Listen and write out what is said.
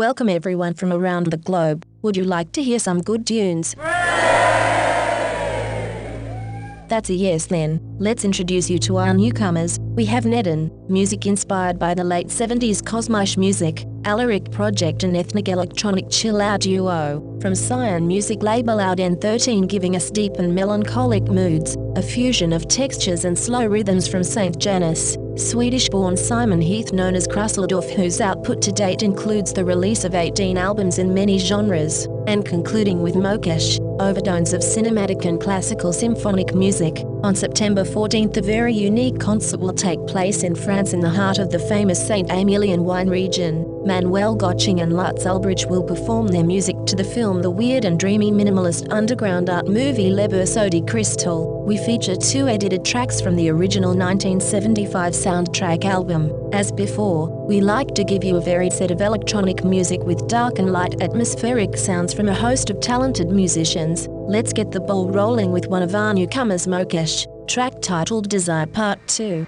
Welcome everyone from around the globe. Would you like to hear some good tunes? That's a yes then. Let's introduce you to our newcomers. We have Nedden, music inspired by the late 70s Kosmische music, Alaric Project and ethnic electronic chill out duo, from Cyan music label out N13 giving us deep and melancholic moods, a fusion of textures and slow rhythms from St. Janice. Swedish-born Simon Heath known as Krusseldorf whose output to date includes the release of 18 albums in many genres, and concluding with Mokesh, overtones of cinematic and classical symphonic music. On September 14th a very unique concert will take place in France in the heart of the famous Saint-Emilion wine region. Manuel Göttsching and Lutz Ulbrich will perform their music to the film The Weird and Dreamy Minimalist Underground Art movie Le Berceau de Cristal. We feature two edited tracks from the original 1975 soundtrack album. As before, we like to give you a varied set of electronic music with dark and light atmospheric sounds from a host of talented musicians. Let's get the ball rolling with one of our newcomers Mokesh, track titled Desire Part 2.